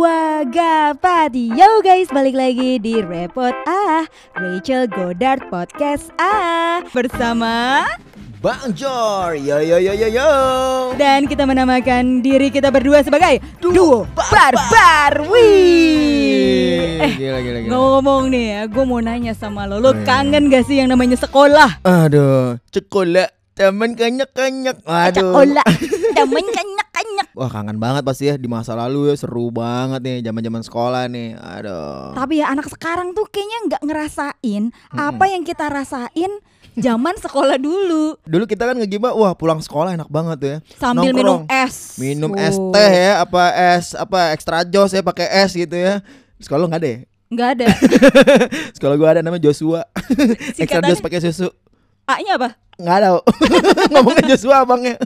Wagapati Yo guys balik lagi di Repot Ah Rachel Goddard Podcast Ah Bersama Bang Jor, yo yo yo yo yo. Dan kita menamakan diri kita berdua sebagai Duo Duo Barbar. Wih Eh gila gila gila. ngomong nih ya Gue mau nanya sama lo Lo Oh, iya. kangen gak sih yang namanya sekolah? Aduh, sekolah teman kanyak-kanyak. Aduh. Sekolah Temen kanyak-kanyak Wah, kangen banget pasti ya di masa lalu ya seru banget nih zaman-zaman sekolah nih. Aduh. Tapi ya anak sekarang tuh kayaknya nggak ngerasain Apa yang kita rasain zaman sekolah dulu Dulu kita kan ngegibah, wah pulang sekolah enak banget tuh ya. Sambil minum Nongkrong. es Minum Oh. es teh ya, apa es apa ekstra jos ya pakai es gitu ya. Sekolah nggak ada ya? Nggak ada Sekolah gua ada namanya Joshua. ekstra jos pakai susu. A-nya apa? nggak ada. Ngomongnya Joshua abangnya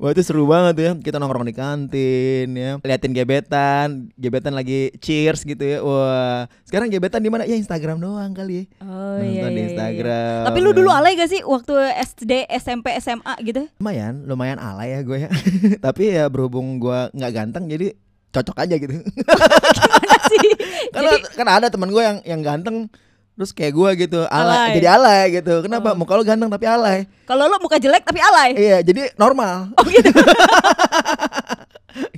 wah itu seru banget ya. Kita nongkrong di kantin ya. Liatin gebetan. Gebetan lagi cheers gitu ya. Wah sekarang gebetan di mana? Ya Instagram doang kali ya. Oh nonton di Instagram. Tapi lu dulu alay gak sih waktu SD, SMP, SMA gitu? lumayan lumayan alay ya gue ya. Tapi ya berhubung gue nggak ganteng jadi cocok aja gitu. Gimana sih? karena Jadi kan ada teman gue yang yang ganteng terus kayak gue gitu alay, Alay. jadi alay gitu kenapa Oh. muka lu ganteng tapi alay kalau lu muka jelek tapi alay. iya jadi normal Oh gitu.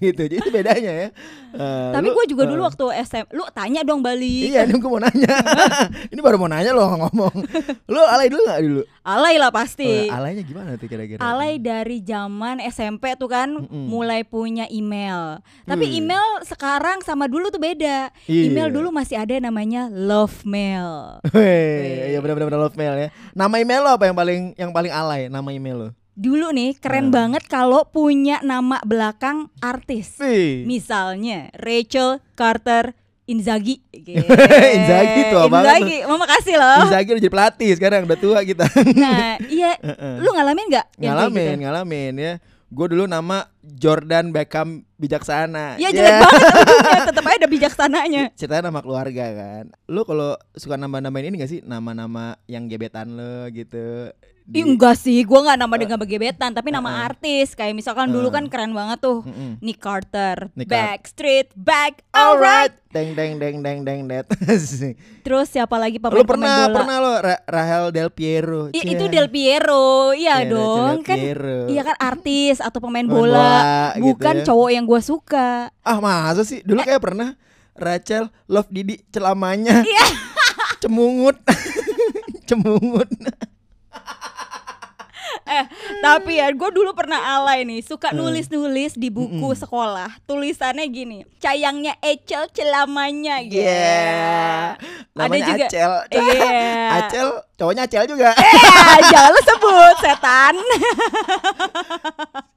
gitu jadi itu bedanya ya Eh, tapi gue juga eh, dulu waktu SM, lu tanya dong Bali. iya ini gue mau nanya ini baru mau nanya loh ngomong lu alay dulu gak dulu Alay lah Oh, pasti. alaynya gimana tuh kira-kira Alay dari zaman SMP tuh kan Mm-mm. mulai punya email. Tapi Wih. email sekarang sama dulu tuh beda. Iya. Email dulu masih ada namanya love mail. Iya benar-benar love mail ya nama email lo apa yang paling yang paling alay nama email lo Dulu nih keren Hmm. banget kalau punya nama belakang artis. Sih. Misalnya Rachel Carter Inzaghi. Inzaghi tuh apaan Inzaghi, mama kasih loh. Inzaghi udah jadi pelatih sekarang udah tua kita Nah, iya, lu ngalamin nggak? ngalamin gitu? ngalamin ya gue dulu nama Jordan Beckham bijaksana Ya jelek banget ujungnya, tetap aja ada bijaksananya. ceritanya nama keluarga kan lu kalau suka nama-namain ini gak sih nama-nama yang gebetan lo gitu Di- Ih, enggak sih, gua nggak nama dengan gebetan, tapi nama Heeh. artis. Kayak misalkan dulu Heeh. kan keren banget tuh. Mm-mm. Nick Carter, Nick. Backstreet Back, alright. Deng deng deng deng deng det. Terus siapa lagi lu pemain-pemain pernah bola? pernah lo Ra- Rahel Del Piero. I- itu Del Piero, iya Iya, dong Del kan. Piero. Iya kan artis atau pemain Pemain bola, bola gitu bukan ya. cowok yang gua suka. Ah masa sih? Dulu kayak pernah Rachel Love Didi celamanya. Iya. Cemungut. Cemungut. Eh, tapi ya gue dulu pernah alay nih, suka nulis-nulis di buku sekolah. Tulisannya gini, cayangnya Ecel celamanya gitu. Yeah. Namanya juga- Acel. Iya. Acel, cowoknya Acel juga. Eh, jangan lu sebut setan.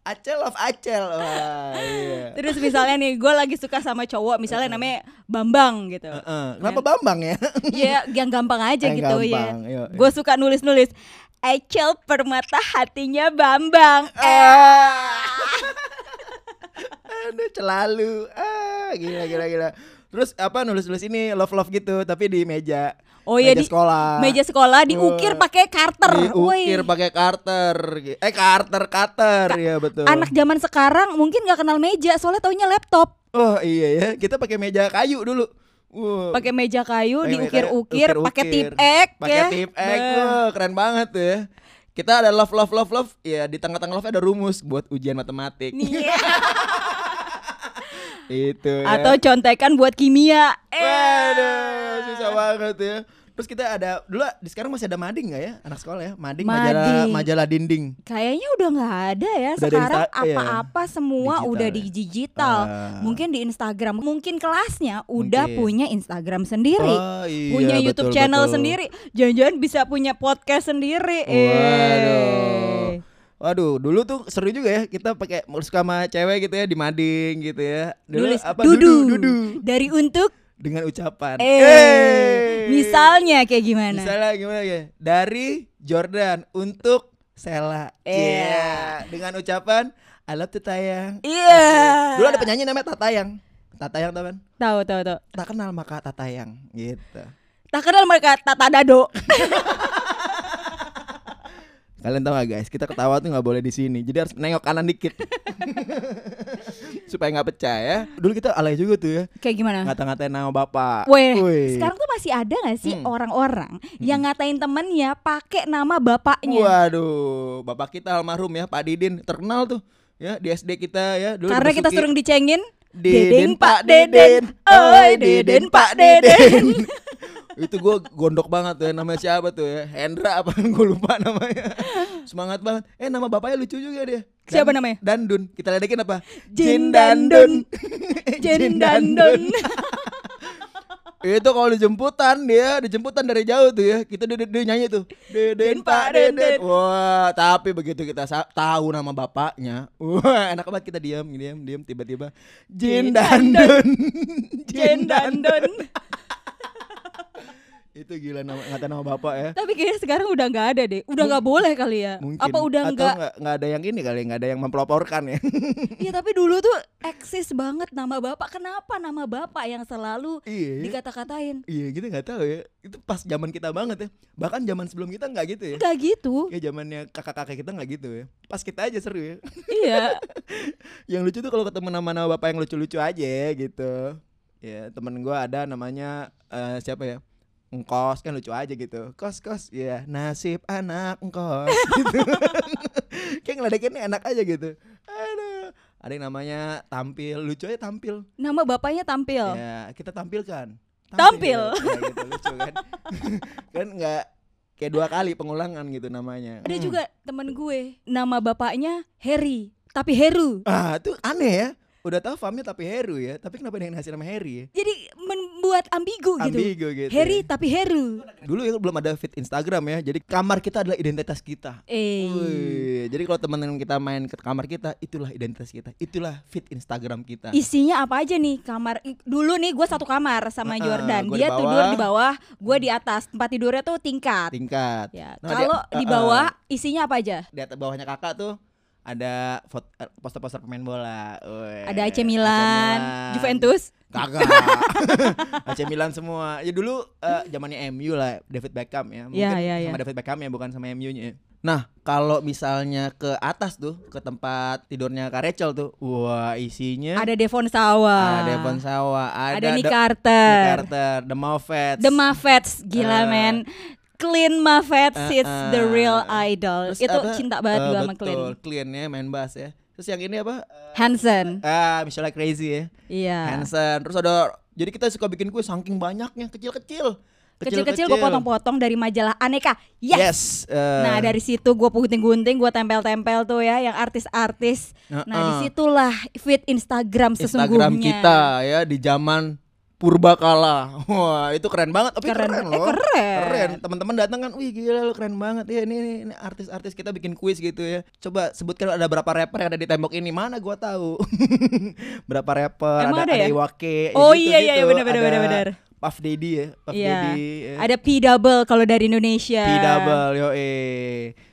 Acel Love Acel. Wah, iya. Terus misalnya nih, gue lagi suka sama cowok, misalnya namanya Bambang gitu. Heeh. Kenapa Bambang ya? Ya, yang gampang aja Yang gitu gampang, ya. Gue suka nulis-nulis. Ecel permata hatinya Bambang. Ah. Eh. Aduh, celalu. Ah, gila gila gila. Terus apa nulis-nulis ini love-love gitu tapi di meja. Oh iya meja di sekolah. meja sekolah diukir Wah. pakai Carter. Diukir pakai Carter. Eh Carter Carter ya betul. Anak zaman sekarang mungkin nggak kenal meja, soalnya taunya laptop. Oh iya ya, kita pakai meja kayu dulu. Wah. Pakai meja kayu, diukir-ukir, pakai tip ek Pakai ya. tip ek. Wah, keren banget tuh ya. Kita ada love love love love ya di tengah-tengah love ada rumus buat ujian matematik. Iya. Itu ya. Atau contekan buat kimia. Eh. Waduh, susah banget ya. Terus kita ada dulu di sekarang masih ada mading nggak ya anak sekolah ya? Mading, majalah Mading. majalah dinding. Kayaknya udah nggak ada ya Udah sekarang iya. apa-apa semua Digital udah ya. di digital. Ah. Mungkin di Instagram, mungkin kelasnya udah Mungkin. punya Instagram sendiri. Oh, iya, punya betul, YouTube channel betul. sendiri. Jangan-jangan bisa punya podcast sendiri. Waduh. Eh. Waduh, dulu tuh seru juga ya kita pakai suka sama cewek gitu ya di mading gitu ya. Dulu Nulis apa dudu, dudu dari untuk dengan ucapan. eh Eh. Misalnya kayak gimana? Misalnya gimana ya? Dari Jordan untuk Sela. Iya. Iya. Dengan ucapan I love you Tayang. Iya. Asik. Dulu ada penyanyi namanya Tatayang. Tatayang tau kan? Tahu tahu tahu. Tak kenal maka Tatayang gitu. Tak kenal mereka Tata Dado. Kalian tahu gak guys, kita ketawa tuh nggak boleh di sini. Jadi harus nengok kanan dikit. Supaya nggak pecah ya. Dulu kita alay juga tuh ya. Kayak gimana? Ngata-ngatain nama bapak. Weh, Wih. sekarang tuh masih ada gak sih Hmm. orang-orang yang ngatain temennya pakai nama bapaknya? Waduh, bapak kita almarhum ya, Pak Didin terkenal tuh ya di SD kita ya. Dulu Karena kita sering dicengin Deden Pak Pak Deden, Deden, oi Deden Pak Deden. itu gue gondok banget tuh ya namanya siapa tuh ya? Hendra apa? Gue lupa namanya. Semangat banget. Eh nama bapaknya lucu juga dia. Siapa namanya? Dandun. Kita ledekin apa? Jin Dandun. Jin Dandun. itu kalau dijemputan dia dijemputan dari jauh tuh ya. Kita dia, dia nyanyi tuh. Deden Pak Deden wah tapi begitu kita tahu nama bapaknya wah enak banget kita diam diam diam tiba-tiba. Jin Jin Dandun. Jin Dandun. Itu gila nama ngata nama bapak ya Tapi kayaknya sekarang udah nggak ada deh. Udah nggak boleh kali ya. mungkin Apa udah nggak? nggak nggak ada yang ini kali nggak ada yang mempelaporkan ya Iya tapi dulu tuh eksis banget nama bapak. Kenapa nama bapak yang selalu iya dikata-katain? iya kita nggak tahu ya itu pas zaman kita banget ya bahkan zaman sebelum kita nggak gitu ya Gak gitu. ya zamannya kakak-kakak kita nggak gitu ya pas kita aja seru ya iya. yang lucu tuh kalau ketemu nama-nama bapak yang lucu-lucu aja gitu ya temen gua ada namanya eh, siapa ya engkos kan lucu aja gitu kos kos ya nasib anak engkos gitu kayak ngeledekinnya enak aja gitu aduh ada yang namanya tampil lucu aja tampil Nama bapaknya tampil. ya kita tampilkan Tampil. Ya, gitu, lucu kan kan nggak kayak dua kali pengulangan gitu namanya Ada Hmm. juga temen gue. Nama bapaknya Harry. Tapi Heru. ah itu aneh ya udah tahu famnya tapi Heru ya tapi kenapa dia ngasih nama Harry ya Jadi membuat ambigu gitu. ambigu gitu Harry ya. tapi Heru. dulu ya belum ada feed Instagram ya jadi kamar kita adalah identitas kita Eh. Jadi kalau teman-teman kita main ke kamar kita itulah identitas kita itulah feed Instagram kita Isinya apa aja nih kamar dulu nih gue satu kamar sama Heeh, Jordan di dia bawah. tidur di bawah gue di atas tempat tidurnya tuh tingkat tingkat ya Nah, kalau di bawah isinya apa aja di atas bawahnya kakak tuh ada eh, poster-poster pemain bola Wih, ada AC Milan, Milan. Juventus Kagak. AC Milan semua. Ya dulu eh, zamannya MU lah, David Beckham ya. Mungkin Iya, iya, sama iya. David Beckham ya, bukan sama MU-nya. Nah, kalau misalnya ke atas tuh, ke tempat tidurnya Kak Rachel tuh, wah isinya ada Devon Sawa ada Devon Sawa, ada, ada Nick Carter, Nick Carter, The Moffats. The Muffets gila Eh, men Clean Muffets Eh, it's the real idol Terus itu apa, cinta banget eh, gue sama Clean Betul, Clean ya main bass ya. Terus yang ini apa? Eh, Hansen Ah, Michelle Crazy ya. iya Hansen. Terus ada jadi kita suka bikin kue saking banyaknya, kecil-kecil. kecil-kecil gue potong-potong dari majalah Aneka yes, Yes. eh, Nah dari situ gue gunting-gunting, gue tempel-tempel tuh ya, yang artis-artis. Nah Heeh. di situlah feed Instagram sesungguhnya. Instagram kita ya di zaman purbakala. Wah, itu keren banget. Tapi Keren. keren, Eh, loh. keren. Keren. Teman-teman datang kan, "Wih, gila lu keren banget." Ya ini, ini, ini artis-artis kita bikin kuis gitu ya. Coba sebutkan ada berapa rapper yang ada di tembok ini. Mana gua tahu. berapa rapper, Emang ada, ada ya? Iwake, ya Oh gitu, iya iya gitu. benar benar Ada benar benar. Puff Daddy ya, Puff Iya. Daddy. ya. Ada P double kalau dari Indonesia. P double yo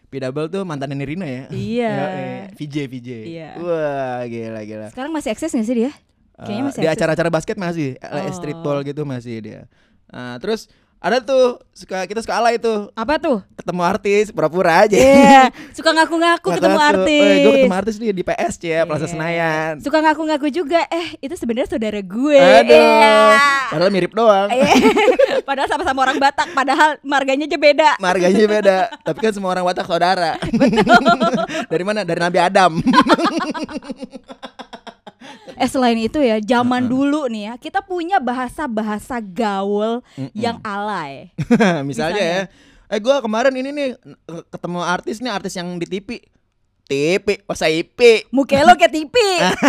P double tuh mantan Nirina ya. Iya. Yoi. VJ VJ. Iya. Wah, gila gila. Sekarang masih eksis gak sih dia? Kayaknya Eh, masih di acara-acara basket masih street Oh. ball gitu masih dia. Nah, terus ada tuh suka kita suka alay tuh Apa tuh? ketemu artis pura-pura aja. Iya, suka ngaku-ngaku ketemu Ngaku-ngaku, artis. Eh, gue ketemu artis nih di PSC ya, Plaza Iya. Senayan. Suka ngaku-ngaku juga, eh itu sebenarnya saudara gue. Aduh. Iya. Padahal mirip doang. Iya. Padahal sama-sama orang Batak, padahal marganya aja beda. Marganya beda, tapi kan semua orang Batak saudara. Dari mana? Dari Nabi Adam. Eh selain itu ya, zaman dulu nih ya, kita punya bahasa-bahasa gaul yang alay. Misalnya, Misalnya. ya. Eh gue kemarin ini nih ketemu artis nih, artis yang di TV. TV, masa IP. Muka lo kayak TV.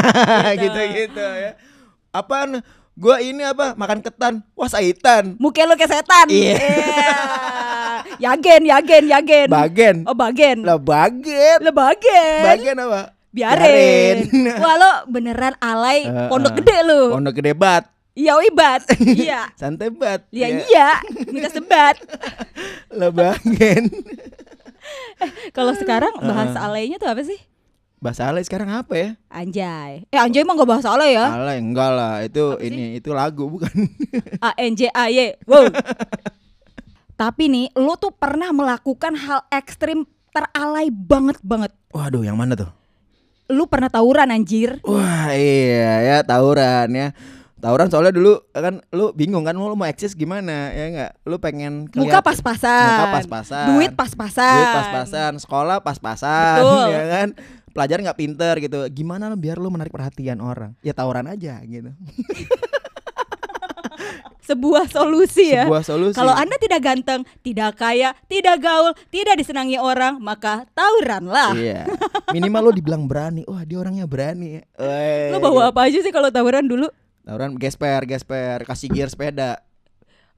gitu gitu ya. Apaan? Gua ini apa? Makan ketan. Wah, saitan. Muka lo kayak setan. Iya. Yagen, yagen, yagen. Bagen. oh, bagen. Lah baget. Lo bagen. Bagen apa? Biarin. Wah lo beneran alay Eh, pondok eh. gede lo. Pondok gede bat. Iya ibat. Iya. Santai bat. Iya Ya. iya, minta sebat. Lah bagen. Kalau sekarang bahasa alaynya tuh apa sih? Bahasa alay sekarang apa ya? Anjay. Eh anjay emang gak bahasa alay ya? Alay enggak lah, itu Apa sih? ini itu lagu bukan. A N J A Y. Wow. Tapi nih, lo tuh pernah melakukan hal ekstrim teralay banget banget. Waduh, yang mana tuh? Lu pernah tawuran anjir? Wah, iya ya tawuran ya. Tawuran soalnya dulu kan lu bingung kan lu mau eksis gimana ya enggak? Lu pengen Muka pas-pasan. Muka pas-pasan. Duit pas-pasan. Duit pas-pasan, sekolah pas-pasan, Betul. ya kan? Pelajaran nggak pinter gitu. Gimana lo biar lu menarik perhatian orang? Ya tawuran aja gitu. Sebuah solusi ya. Sebuah solusi. Kalau Anda tidak ganteng, tidak kaya, tidak gaul, tidak disenangi orang, maka tawuranlah. Iya. Minimal lo dibilang berani. Wah, dia orangnya berani. Weh. Lu bawa apa aja sih kalau tawuran dulu? Tawuran gesper, gesper, kasih gear sepeda.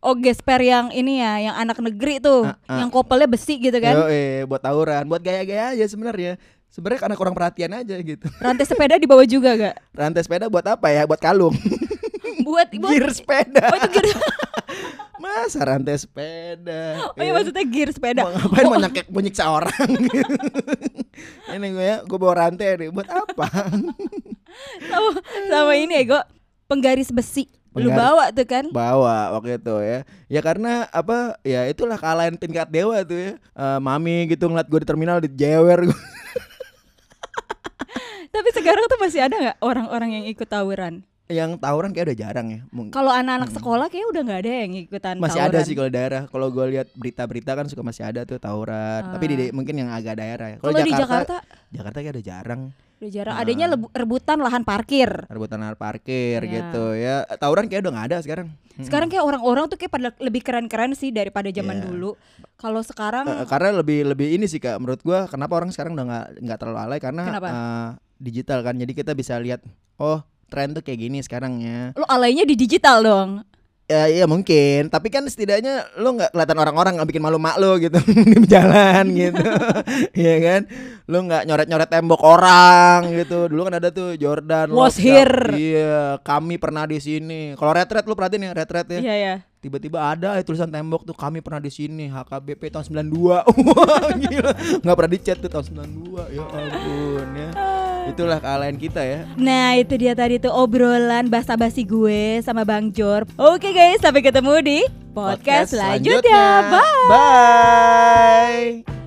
Oh gesper yang ini ya, yang anak negeri tuh, Ah, ah. yang kopelnya besi gitu kan? Yo, eh, buat tawuran, buat gaya-gaya aja sebenarnya. Sebenarnya karena kurang perhatian aja gitu. Rantai sepeda dibawa juga gak? Rantai sepeda buat apa ya? Buat kalung. Buat, buat gear sepeda. Oh itu gear. Masa rantai sepeda? Oh iya maksudnya gear sepeda. Mau ngapain Oh, mau nyekek mau nyiksa orang Ini gue ya, gue bawa rantai nih Buat apa? sama, sama ini ego penggaris besi. Lu bawa tuh kan? Bawa waktu itu ya Ya karena apa Ya itulah kalahin tingkat dewa tuh ya Eh, Mami gitu ngeliat gue di terminal di jewer gua. Tapi sekarang tuh masih ada nggak orang-orang yang ikut tawuran? Yang tawuran kayak udah jarang ya Kalau anak-anak sekolah kayak udah nggak ada yang ikutan Masih tawuran. ada sih kalau daerah Kalau gue lihat berita-berita kan suka masih ada tuh tawuran Tapi di, mungkin yang agak daerah ya Kalau di Jakarta Jakarta kayak udah jarang udah jarang. Ah. Adanya rebutan lahan parkir. Rebutan lahan parkir Ya. gitu ya Tawuran kayak udah gak ada sekarang Mm-mm. Sekarang kayak orang-orang tuh kayak pada lebih keren-keren sih daripada zaman Iya. dulu. Kalau sekarang Eh, karena lebih lebih ini sih kak menurut gua kenapa orang sekarang udah nggak nggak terlalu alay karena Kenapa? eh, digital kan jadi kita bisa lihat oh tren tuh kayak gini sekarang ya. Lu alaynya di digital dong. ya iya mungkin. Tapi kan setidaknya lo nggak kelihatan orang-orang nggak bikin malu mak lo gitu. Di jalan gitu. Iya kan? Lo nggak nyoret-nyoret tembok orang gitu. Dulu kan ada tuh Jordan Was here. Iya kami pernah di sini. Kalau retret lo perhatiin ya retret ya. Iya ya. tiba-tiba ada ya tulisan tembok tuh kami pernah di sini HKBP tahun 92 wah gila. Nggak pernah dicat tuh tahun 92 ya ampun ya itulah kealayan kita ya Nah itu dia tadi tuh obrolan basa-basi gue sama Bang Jor. Oke guys sampai ketemu di podcast, selanjutnya. Bye. bye